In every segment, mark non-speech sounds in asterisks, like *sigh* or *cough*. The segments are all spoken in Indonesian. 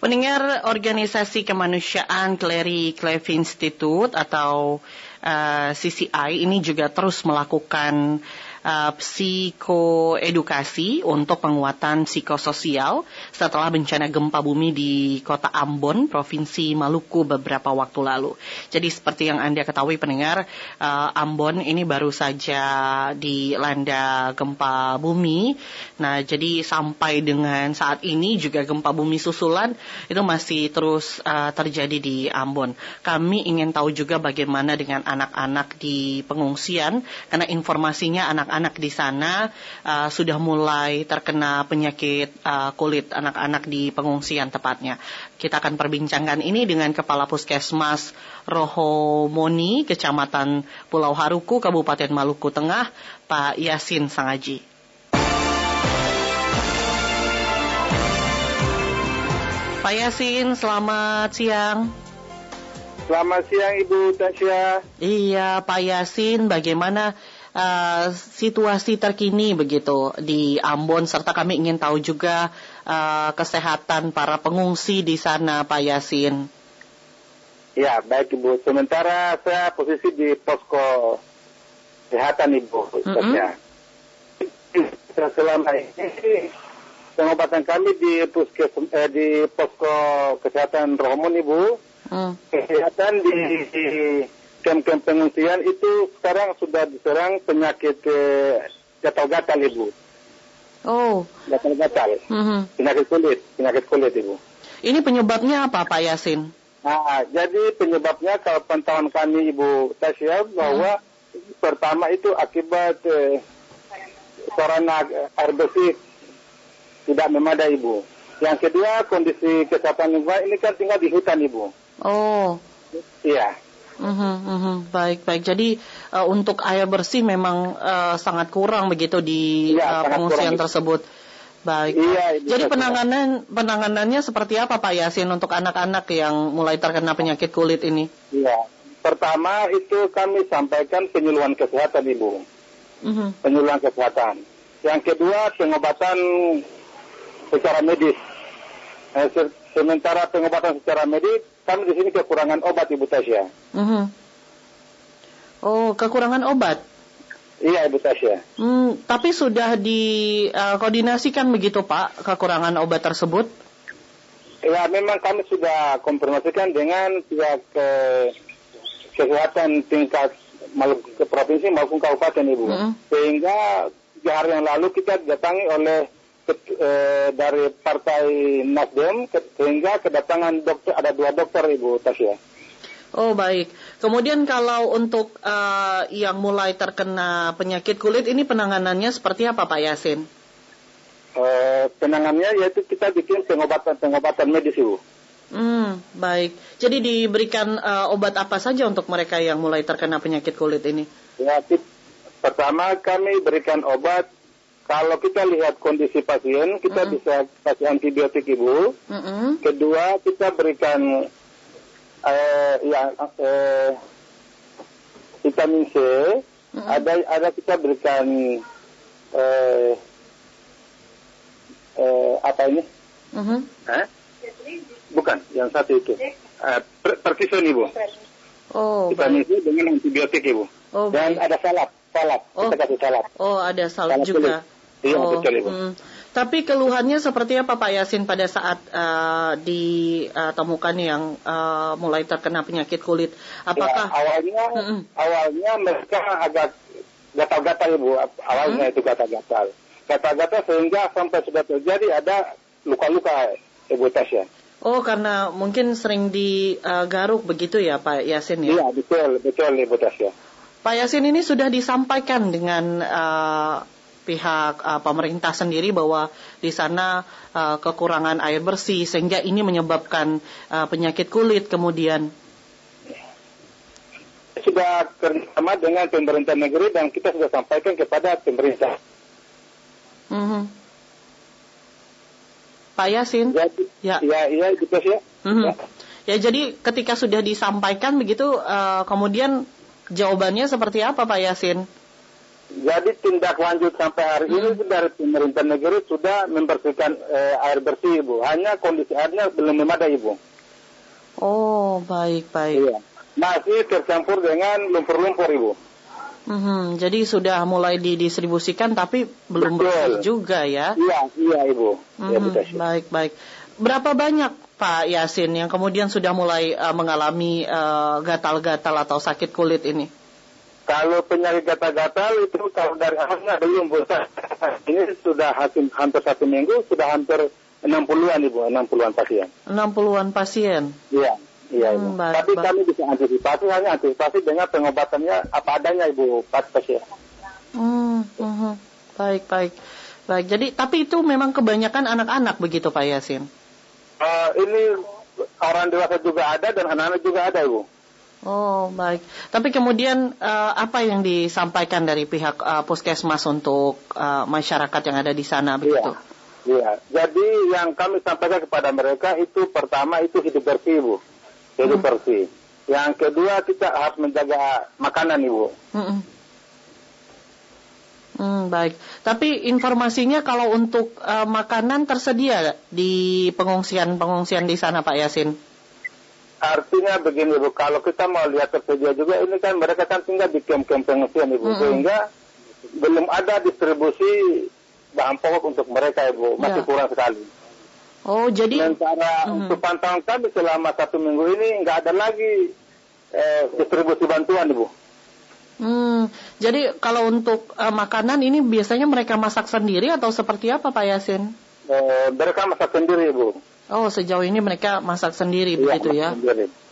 Pendengar organisasi kemanusiaan Clary Cleve Institute atau uh, CCI ini juga terus melakukan uh, psikoedukasi untuk penguatan psikososial setelah bencana gempa bumi di kota Ambon, Provinsi Maluku beberapa waktu lalu. Jadi seperti yang Anda ketahui pendengar, uh, Ambon ini baru saja dilanda gempa bumi. Nah, jadi sampai dengan saat ini juga gempa bumi susulan itu masih terus uh, terjadi di Ambon. Kami ingin tahu juga bagaimana dengan anak-anak di pengungsian karena informasinya anak anak-anak di sana uh, sudah mulai terkena penyakit uh, kulit anak-anak di pengungsian tepatnya. Kita akan perbincangkan ini dengan Kepala Puskesmas Rohomoni, Kecamatan Pulau Haruku, Kabupaten Maluku Tengah, Pak Yasin Sangaji. Pak Yasin, selamat siang. Selamat siang Ibu Tasya. Iya, Pak Yasin, bagaimana uh, situasi terkini begitu di Ambon serta kami ingin tahu juga uh, kesehatan para pengungsi di sana Pak Yasin. Ya baik Ibu. Sementara saya posisi di posko kesehatan Ibu. Mm -hmm. Selama ini pengobatan kami di puskes eh, di posko kesehatan Rohmon Ibu. Mm. Kesehatan di, di kem-kem pengungsian itu sekarang sudah diserang penyakit eh, gatal-gatal ibu. Oh. Gatal-gatal. Mm-hmm. Penyakit kulit, penyakit kulit ibu. Ini penyebabnya apa Pak Yasin? Nah, jadi penyebabnya kalau pantauan kami Ibu Tasya bahwa hmm. pertama itu akibat eh, sarana air bersih tidak memadai Ibu. Yang kedua kondisi kesehatan lingkungan ini kan tinggal di hutan Ibu. Oh. Iya. Uh-huh, uh-huh. Baik, baik. Jadi uh, untuk air bersih memang uh, sangat kurang begitu di ya, uh, pengungsian tersebut. Baik. Iya, Jadi penanganan penanganannya seperti apa Pak Yasin untuk anak-anak yang mulai terkena penyakit kulit ini? Iya. Pertama itu kami sampaikan penyuluhan kesehatan Ibu. Uh-huh. Penyuluhan kesehatan. Yang kedua pengobatan secara medis. Eh, sementara pengobatan secara medis kami di sini kekurangan obat Ibu Tasya. Uh -huh. Oh, kekurangan obat? Iya Ibu Tasya. Hmm, tapi sudah dikoordinasikan uh, begitu Pak, kekurangan obat tersebut? Ya, memang kami sudah konfirmasikan dengan pihak eh, kesehatan tingkat Maluku ke provinsi maupun kabupaten Ibu. Uh -huh. Sehingga tiga hari yang lalu kita datangi oleh eh, dari partai Nasdem sehingga kedatangan dokter ada dua dokter Ibu Tasya. Oh baik. Kemudian kalau untuk uh, yang mulai terkena penyakit kulit ini penanganannya seperti apa Pak Yasin? Uh, penanganannya yaitu kita bikin pengobatan pengobatan medis Ibu. Hmm, baik. Jadi diberikan uh, obat apa saja untuk mereka yang mulai terkena penyakit kulit ini? Ya, pertama kami berikan obat kalau kita lihat kondisi pasien, kita mm bisa kasih antibiotik ibu. Mm -hmm. Kedua, kita berikan eh, ya, eh, vitamin C. Mm -hmm. Ada ada kita berikan eh, eh, apa ini? Mm -hmm. eh? Bukan, yang satu itu. Eh, ibu. Oh, vitamin C dengan antibiotik ibu. Oh, Dan baik. ada salad, salad. Oh. Kita kasih salad. Oh, ada salad, salad juga. Kulit. Iya oh, betul ibu. Hmm. Tapi keluhannya seperti apa Pak Yasin pada saat uh, ditemukan yang uh, mulai terkena penyakit kulit? Apakah ya, awalnya mm awalnya mereka agak gatal-gatal ibu. Awalnya mm itu gatal-gatal, gatal-gatal sehingga sampai sudah terjadi ada luka-luka ibu Tasya. Oh, karena mungkin sering digaruk uh, begitu ya Pak Yasin ya? Iya betul betul ibu Tasya. Pak Yasin ini sudah disampaikan dengan uh, pihak uh, pemerintah sendiri bahwa di sana uh, kekurangan air bersih sehingga ini menyebabkan uh, penyakit kulit kemudian sudah kerjasama dengan pemerintah negeri dan kita sudah sampaikan kepada pemerintah. Mm-hmm. Pak Yasin, ya, ya, ya, ya gitu ya. Mm-hmm. ya. Ya jadi ketika sudah disampaikan begitu, uh, kemudian jawabannya seperti apa Pak Yasin? Jadi tindak lanjut sampai hari hmm. ini dari pemerintah negeri sudah membersihkan eh, air bersih ibu. Hanya kondisi airnya belum memadai ibu. Oh baik baik. Iya. Masih tercampur dengan lumpur-lumpur ibu. Hmm, jadi sudah mulai didistribusikan tapi belum Betul. bersih juga ya? Iya iya ibu. Hmm, ya, baik baik. Berapa banyak Pak Yasin yang kemudian sudah mulai uh, mengalami eh, gatal-gatal uh, atau sakit kulit ini? Kalau penyakit gatal-gatal itu kalau dari awalnya belum bosan. *laughs* Ini sudah hampir, hampir satu minggu, sudah hampir 60-an Ibu, 60-an pasien. 60-an pasien? Iya, iya Ibu. Hmm, baik, Tapi baik. kami bisa antisipasi, hanya antisipasi dengan pengobatannya apa adanya Ibu, pasien. Hmm, hmm, baik, baik. Baik, jadi tapi itu memang kebanyakan anak-anak begitu Pak Yasin? Uh, ini orang dewasa juga ada dan anak-anak juga ada Ibu. Oh baik. Tapi kemudian uh, apa yang disampaikan dari pihak uh, puskesmas untuk uh, masyarakat yang ada di sana begitu? Iya. iya. Jadi yang kami sampaikan kepada mereka itu pertama itu hidup bersih bu, hidup hmm. bersih. Yang kedua kita harus menjaga makanan ibu. Hmm. Hmm, baik. Tapi informasinya kalau untuk uh, makanan tersedia di pengungsian-pengungsian di sana Pak Yasin? Artinya begini Bu, kalau kita mau lihat tersedia juga ini kan mereka kan tinggal di kem-kem pengungsian Ibu, -hmm. sehingga belum ada distribusi bahan pokok untuk mereka Ibu, masih ya. kurang sekali. Oh jadi. Sementara -hmm. untuk pantauan kami selama satu minggu ini nggak ada lagi eh, distribusi bantuan Ibu. Hmm, jadi kalau untuk uh, makanan ini biasanya mereka masak sendiri atau seperti apa Pak Yasin? Eh, mereka masak sendiri Ibu. Oh, sejauh ini mereka masak sendiri iya, begitu ya?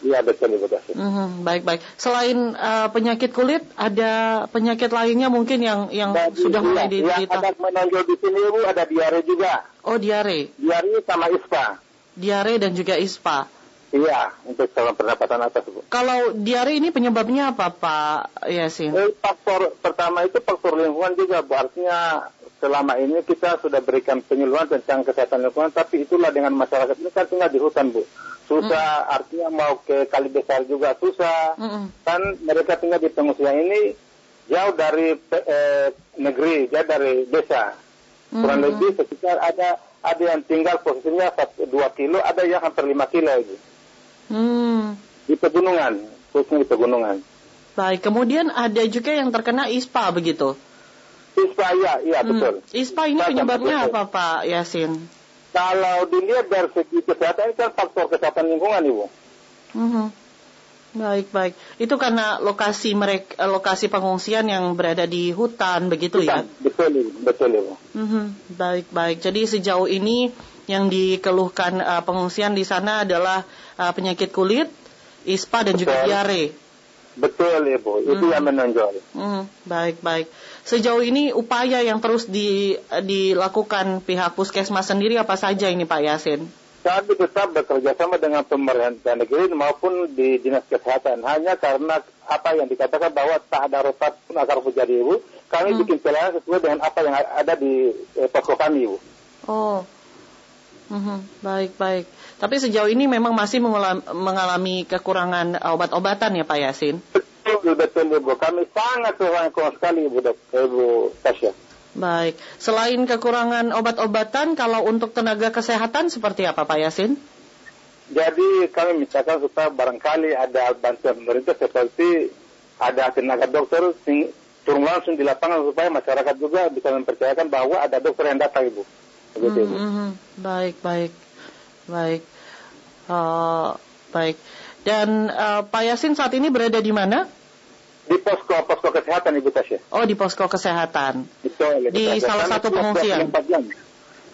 Iya, betul, betul. Mm -hmm, baik, baik. Selain uh, penyakit kulit, ada penyakit lainnya mungkin yang yang Dan, sudah mulai iya, diderita? Yang ada menonjol di sini, Bu, ada diare juga. Oh, diare. Diare sama ispa. Diare dan juga ispa. Iya, untuk calon pendapatan atas, Bu. Kalau diare ini penyebabnya apa, Pak Yasin? Eh, faktor pertama itu faktor lingkungan juga, Bu. Artinya selama ini kita sudah berikan penyuluhan tentang kesehatan lingkungan, tapi itulah dengan masyarakat ini kan tinggal di hutan, Bu. Susah, mm. artinya mau ke kali besar juga susah. Mm Kan mereka tinggal di pengungsian ini jauh dari eh, negeri, jauh dari desa. Kurang mm. lebih sekitar ada ada yang tinggal posisinya dua kilo, ada yang hampir lima kilo itu. Mm. Di pegunungan, khususnya di pegunungan. Baik, kemudian ada juga yang terkena ISPA begitu? ISPA iya, iya hmm. betul. ISPA ini penyebabnya apa Pak Yasin? Kalau dilihat dari segi kesehatan kan faktor kesehatan lingkungan Ibu. Hmm. Baik baik. Itu karena lokasi mereka lokasi pengungsian yang berada di hutan begitu ya? hutan. ya? Betul betul Ibu. Hmm. Baik baik. Jadi sejauh ini yang dikeluhkan uh, pengungsian di sana adalah uh, penyakit kulit, ISPA dan betul. juga diare. Betul Ibu, itu hmm. yang menonjol. Hmm. Baik baik. Sejauh ini upaya yang terus di, dilakukan pihak puskesmas sendiri apa saja ini Pak Yasin? Kami tetap bekerja sama dengan pemerintah negeri maupun di dinas kesehatan. Hanya karena apa yang dikatakan bahwa tak ada rotat pun akan terjadi ibu, kami hmm. bikin pelayanan sesuai dengan apa yang ada di eh, posko kami ibu. Oh, hmm, baik baik. Tapi sejauh ini memang masih mengalami kekurangan obat-obatan ya Pak Yasin? Betul, betul Ibu. Kami sangat kurang sekali Ibu, Ibu Tasya. Baik. Selain kekurangan obat-obatan, kalau untuk tenaga kesehatan seperti apa Pak Yasin? Jadi kami misalkan supaya barangkali ada bantuan pemerintah seperti ada tenaga dokter turun langsung di lapangan supaya masyarakat juga bisa mempercayakan bahwa ada dokter yang datang Ibu. Begitu, Ibu. Mm -hmm. Baik, baik. Baik. Uh, baik. Dan uh, Pak Yasin saat ini berada di mana? Di posko posko kesehatan Ibu Tasya. Oh di posko kesehatan. Betul. Di kesehatan. salah satu pengungsian.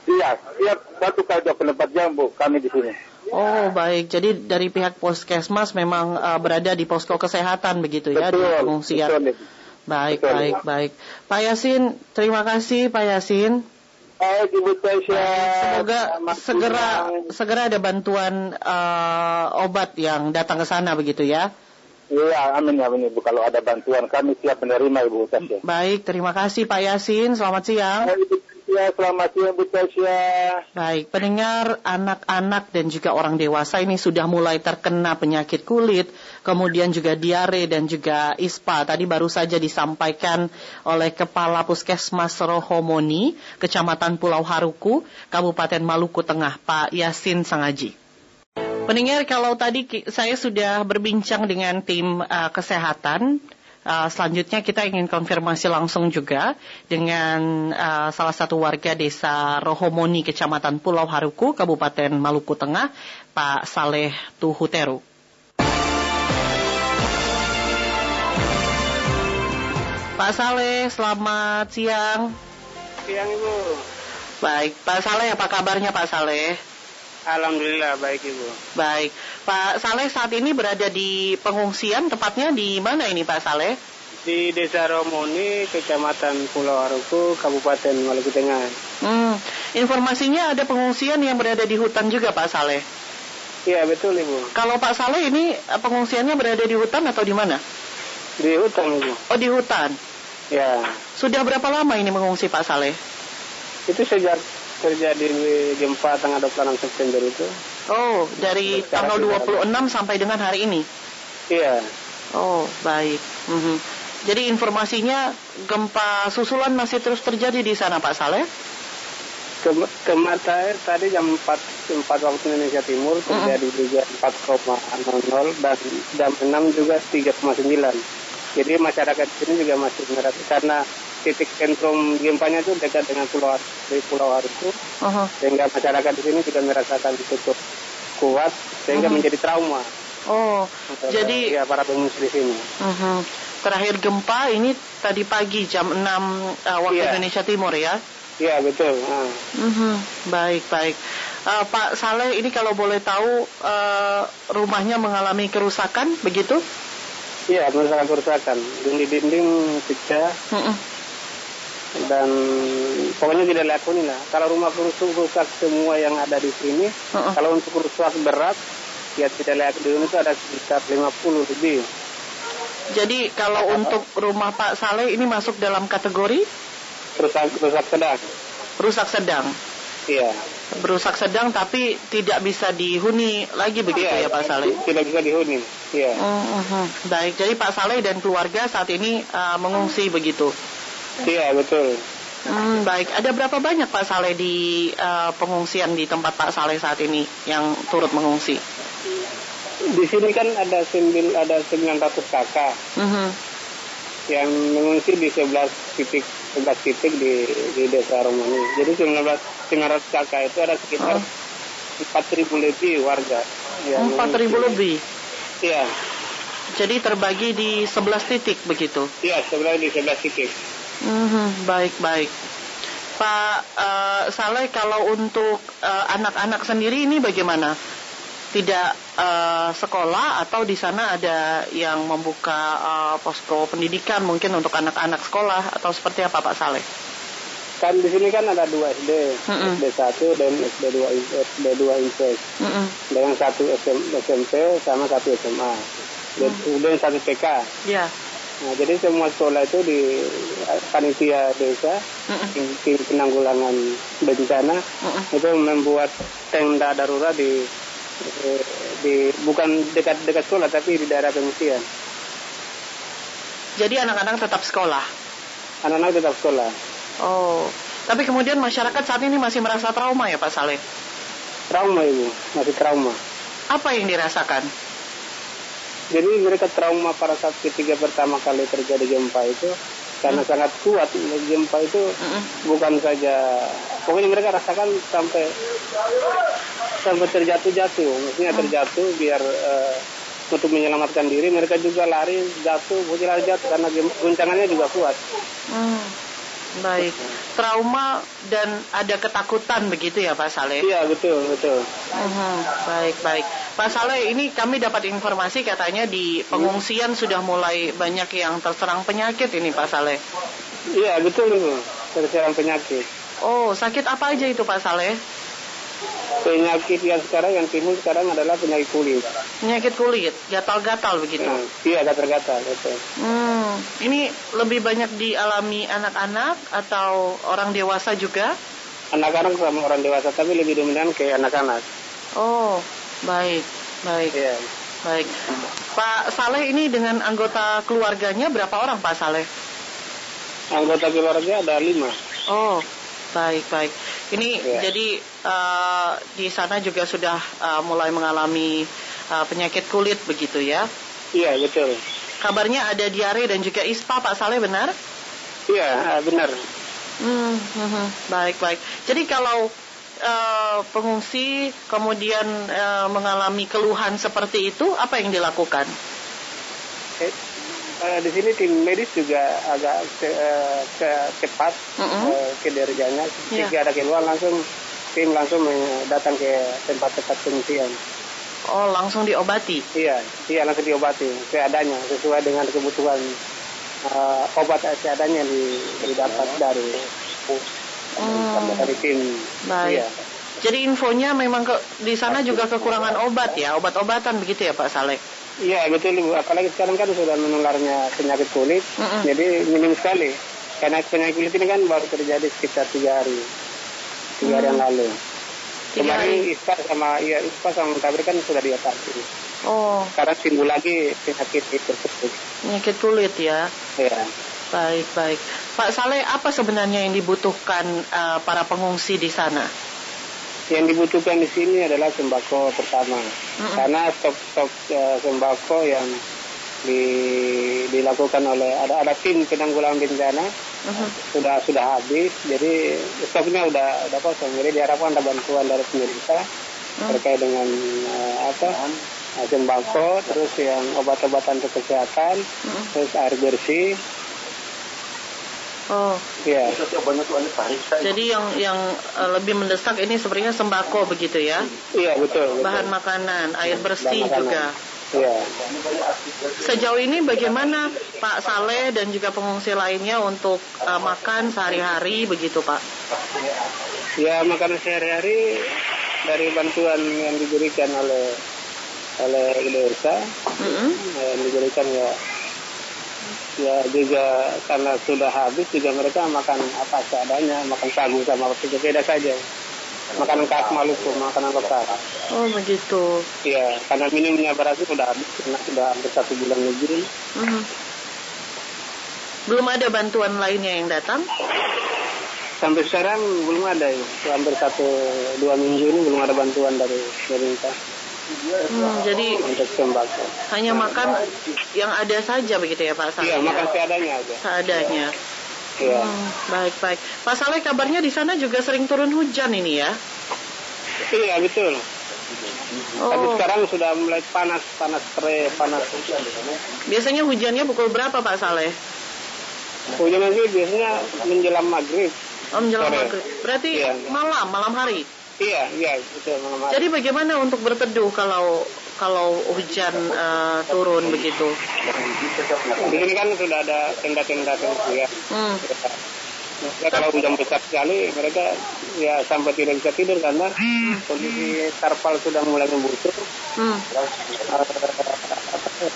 Iya, siap satu kali 24 jam Bu kami di sini. Oh baik, jadi dari pihak puskesmas memang uh, berada di posko kesehatan begitu ya betul, di pengungsian. Betul, baik, betul, baik, baik. Pak Yasin, terima kasih Pak Yasin. Baik Ibu Tasya. Semoga segera segera ada bantuan uh, obat yang datang ke sana begitu ya. Iya, amin ya Ibu. Kalau ada bantuan kami siap menerima Ibu Tasya. Baik, terima kasih Pak Yasin. Selamat siang. Ya, selamat siang Bu Tasya. Baik, pendengar anak-anak dan juga orang dewasa ini sudah mulai terkena penyakit kulit, kemudian juga diare dan juga ispa. Tadi baru saja disampaikan oleh Kepala Puskesmas Rohomoni, Kecamatan Pulau Haruku, Kabupaten Maluku Tengah, Pak Yasin Sangaji. Pendengar, kalau tadi saya sudah berbincang dengan tim uh, kesehatan Uh, selanjutnya kita ingin konfirmasi langsung juga dengan uh, salah satu warga desa Rohomoni, Kecamatan Pulau Haruku, Kabupaten Maluku Tengah, Pak Saleh Tuhuteru. Pak Saleh, selamat siang. Siang Ibu. Baik, Pak Saleh apa kabarnya Pak Saleh? Alhamdulillah baik Ibu. Baik. Pak Saleh saat ini berada di pengungsian, tepatnya di mana ini Pak Saleh? Di Desa Romoni, Kecamatan Pulau Aruku, Kabupaten Maluku Tengah. Hmm, informasinya ada pengungsian yang berada di hutan juga Pak Saleh? Iya betul Ibu. Kalau Pak Saleh ini eh, pengungsiannya berada di hutan atau di mana? Di hutan Ibu. Oh di hutan? Ya. Sudah berapa lama ini mengungsi Pak Saleh? Itu sejak terjadi gempa tanggal 26 September itu. Oh, dari tanggal 26 sampai dengan hari ini? Iya. Oh, baik. Mm -hmm. Jadi informasinya gempa susulan masih terus terjadi di sana Pak Saleh? Kemarin tadi jam 4, 4 waktu Indonesia Timur terjadi mm -hmm. juga 4,00 dan jam 6 juga 3,9. Jadi masyarakat di sini juga masih merasakan karena titik sentrum gempanya itu dekat dengan pulau dari Pulau uh -huh. sehingga masyarakat di sini juga merasakan cukup kuat sehingga uh -huh. menjadi trauma. Oh, jadi ya para pengungsi di sini. Uh -huh. Terakhir gempa ini tadi pagi jam 6 uh, waktu yeah. Indonesia Timur ya? Iya betul. Uh. Uh -huh. Baik baik. Uh, Pak Saleh ini kalau boleh tahu uh, rumahnya mengalami kerusakan begitu? Iya, masalah kerusakan. Dinding-dinding pecah. Dan pokoknya tidak laku nih lah. Kalau rumah rusak, rusak semua yang ada di sini. Kalau untuk rusak berat, ya tidak layak di itu ada sekitar 50 lebih. Jadi kalau untuk rumah Pak Saleh ini masuk dalam kategori? Rusak, rusak sedang. Rusak sedang. Iya. Berusak sedang tapi tidak bisa dihuni lagi begitu iya, ya Pak Saleh? Tidak bisa dihuni. Iya. Uh, uh, Baik, jadi Pak Saleh dan keluarga saat ini uh, mengungsi begitu? Iya betul. Hmm, baik. Ada berapa banyak Pak Saleh di uh, pengungsian di tempat Pak Saleh saat ini yang turut mengungsi? Di sini kan ada sembil ada 900 kakak uh -huh. yang mengungsi di 11 titik 11 titik di di desa Romani. Jadi 19 900 kakak itu ada sekitar empat oh. ribu lebih warga. Empat ribu lebih? Iya. Jadi terbagi di 11 titik begitu? Iya, sebelah di 11 titik. Mm-hmm, baik, baik. Pak uh, Saleh, kalau untuk uh, anak-anak sendiri ini bagaimana? Tidak uh, sekolah atau di sana ada yang membuka uh, posko pendidikan mungkin untuk anak-anak sekolah atau seperti apa Pak Saleh? kan di sini kan ada dua SD, mm -mm. SD 1 dan SD 2 SD 2 IPS. Mm -mm. Dengan satu SM, SMP sama satu SMA. Mm. Dan satu TK. Iya. Yeah. Nah, jadi semua sekolah itu di panitia desa, -mm. tim penanggulangan bencana -mm. itu membuat tenda darurat di di bukan dekat dekat sekolah tapi di daerah pengungsian. Jadi anak-anak tetap sekolah. Anak-anak tetap sekolah. Oh, tapi kemudian masyarakat saat ini masih merasa trauma ya Pak Saleh? Trauma ibu, masih trauma. Apa yang dirasakan? Jadi mereka trauma pada saat ketiga pertama kali terjadi gempa itu karena hmm. sangat kuat gempa itu hmm. bukan saja pokoknya mereka rasakan sampai sampai terjatuh-jatuh, maksudnya hmm. terjatuh biar uh, untuk menyelamatkan diri mereka juga lari jatuh, mungkin lari jatuh karena guncangannya juga kuat. Hmm. Baik, trauma dan ada ketakutan begitu ya Pak Saleh? Iya betul betul. Uh-huh. Baik baik, Pak Saleh ini kami dapat informasi katanya di pengungsian hmm. sudah mulai banyak yang terserang penyakit ini Pak Saleh. Iya betul terserang penyakit. Oh sakit apa aja itu Pak Saleh? Penyakit yang sekarang yang timbul sekarang adalah penyakit kulit. Penyakit kulit, gatal-gatal begitu? Hmm, iya gatal-gatal betul. Hmm Hmm, ini lebih banyak dialami anak-anak atau orang dewasa juga? Anak-anak sama orang dewasa, tapi lebih dominan ke anak-anak. Oh, baik, baik. Iya. Baik. Pak Saleh ini dengan anggota keluarganya berapa orang Pak Saleh? Anggota keluarga ada lima. Oh, baik, baik. Ini ya. jadi uh, di sana juga sudah uh, mulai mengalami uh, penyakit kulit begitu ya? Iya, betul. Kabarnya ada diare dan juga ispa, Pak Saleh benar? Iya, benar. Hmm, hmm, hmm, baik baik. Jadi kalau uh, pengungsi kemudian uh, mengalami keluhan seperti itu, apa yang dilakukan? Eh, uh, di sini tim medis juga agak ke, uh, ke cepat mm -hmm. uh, kinerjanya. Yeah. Jika ada keluhan langsung tim langsung datang ke tempat-tempat pengungsian. Oh, langsung diobati? Iya, iya langsung diobati seadanya sesuai dengan kebutuhan uh, obat seadanya di, didapat dari hmm. dari tim. Baik. Iya. Jadi infonya memang ke, di sana juga kekurangan obat ya, obat-obatan begitu ya Pak Saleh? Iya betul Ibu, apalagi sekarang kan sudah menularnya penyakit kulit, mm -mm. jadi minim sekali. Karena penyakit kulit ini kan baru terjadi sekitar tiga hari, tiga hari yang lalu. Kemarin ispa sama iya ispa sama tabir kan sudah diatasi. Oh. Sekarang timbul lagi penyakit itu tersebut. Penyakit kulit ya. Iya. Baik baik. Pak Saleh, apa sebenarnya yang dibutuhkan uh, para pengungsi di sana? Yang dibutuhkan di sini adalah sembako pertama, mm -hmm. karena stok-stok uh, sembako yang di, dilakukan oleh ada ada tim penanggulangan bencana uh-huh. sudah sudah habis jadi stoknya udah udah kosong jadi diharapkan ada bantuan dari pemerintah uh-huh. terkait dengan uh, apa uh, sembako terus yang obat-obatan untuk kesehatan uh-huh. terus air bersih Oh, iya. Jadi yang yang uh, lebih mendesak ini sebenarnya sembako begitu ya? Iya betul. betul. Bahan makanan, air bersih makanan. juga. Ya. Sejauh ini bagaimana Pak Saleh dan juga pengungsi lainnya untuk uh, makan sehari-hari begitu Pak? Ya makan sehari-hari dari bantuan yang diberikan oleh oleh desa mm -hmm. yang diberikan ya ya juga karena sudah habis juga mereka makan apa seadanya makan sagu sama apa beda saja makanan khas Maluku, makanan lokal. Oh begitu. Iya, karena minumnya berarti sudah habis, karena sudah hampir satu bulan lebih. -huh. Belum ada bantuan lainnya yang datang? Sampai sekarang belum ada ya. Hampir satu dua minggu ini belum ada bantuan dari pemerintah. Hmm, jadi untuk sembako. Hanya makan yang ada saja begitu ya Pak Iya, makan seadanya aja. Seadanya. Iya. Hmm, baik baik. Pak Saleh kabarnya di sana juga sering turun hujan ini ya? Iya betul. Oh. Tapi sekarang sudah mulai panas, panas kere, panas. Biasanya hujannya pukul berapa Pak Saleh? Hujannya sih biasanya menjelang maghrib. Oh menjelang Sore. maghrib. Berarti iya. malam, malam hari? Iya, iya, betul malam hari. Jadi bagaimana untuk berteduh kalau kalau hujan uh, turun begitu? Di sini kan sudah ada tenda-tenda ya. Hmm. Ya, kalau hujan besar sekali mereka ya sampai tidak bisa tidur karena hmm. kondisi tarpal sudah mulai membusuk hmm. uh,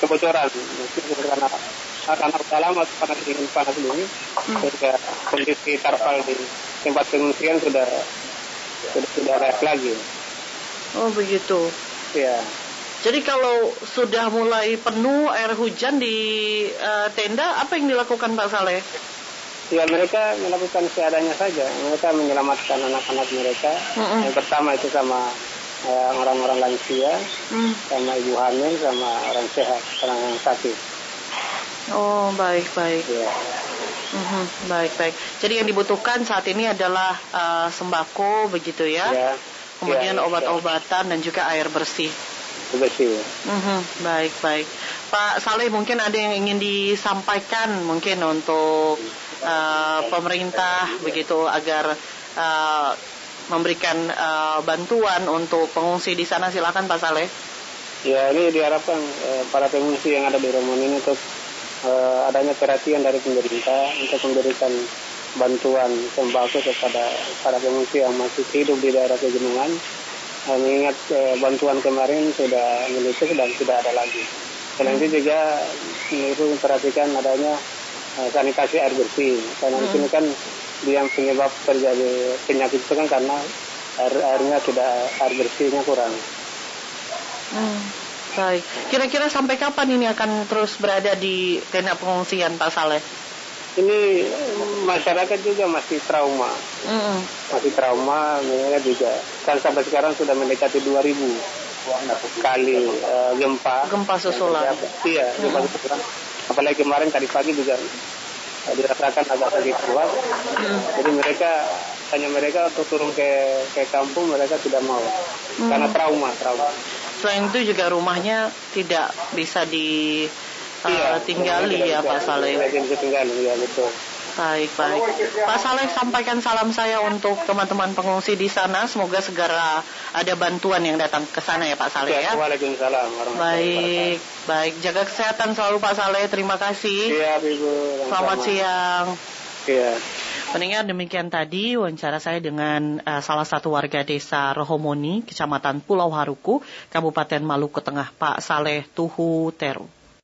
kebocoran karena karena udah lama panas dingin panas dingin hmm. kondisi tarpal di tempat pengungsian sudah sudah tidak layak lagi. Oh begitu. Ya. Jadi kalau sudah mulai penuh air hujan di uh, tenda, apa yang dilakukan Pak Saleh? Ya mereka melakukan seadanya saja. Mereka menyelamatkan anak-anak mereka. Mm -hmm. Yang pertama itu sama eh, orang-orang lansia, mm. sama ibu hamil, sama orang sehat, orang yang sakit. Oh baik baik. Ya. Mm -hmm, baik baik. Jadi yang dibutuhkan saat ini adalah uh, sembako begitu ya. ya. Kemudian ya, obat-obatan dan juga air bersih bersih. Mm-hmm, baik baik. Pak Saleh mungkin ada yang ingin disampaikan mungkin untuk uh, pemerintah begitu agar uh, memberikan uh, bantuan untuk pengungsi di sana silakan Pak Saleh. Ya ini diharapkan uh, para pengungsi yang ada di Romun ini untuk uh, adanya perhatian dari pemerintah untuk memberikan bantuan sembako kepada para pengungsi yang masih hidup di daerah pegunungan mengingat eh, bantuan kemarin sudah menipis dan tidak ada lagi. Selain itu juga itu memperhatikan adanya uh, sanitasi air bersih. Karena hmm. di sini kan yang penyebab terjadi penyakit itu kan karena air airnya tidak air bersihnya kurang. Hmm. Baik. Kira-kira sampai kapan ini akan terus berada di tenda pengungsian Pak Saleh? Ini masyarakat juga masih trauma. Mm. Masih trauma, mereka juga. Kan sampai sekarang sudah mendekati 2000 kali uh, gempa. Gempa susulan. Iya, gempa susulan. Apalagi kemarin tadi pagi juga uh, dirasakan agak sedikit kuat. Hmm. Jadi mereka hanya mereka untuk turun ke ke kampung mereka tidak mau hmm. karena trauma trauma. Selain itu juga rumahnya tidak bisa di uh, iya, tinggali ya Pak Saleh. Bisa tinggali ya betul. Baik, baik. Pak Saleh sampaikan salam saya untuk teman-teman pengungsi di sana. Semoga segera ada bantuan yang datang ke sana ya Pak Saleh ya. Waalaikumsalam. Baik, baik. Jaga kesehatan selalu Pak Saleh. Terima kasih. Iya, Ibu. Selamat siang. Iya. Pendengar demikian tadi wawancara saya dengan uh, salah satu warga desa Rohomoni, Kecamatan Pulau Haruku, Kabupaten Maluku Tengah, Pak Saleh Tuhu Teru.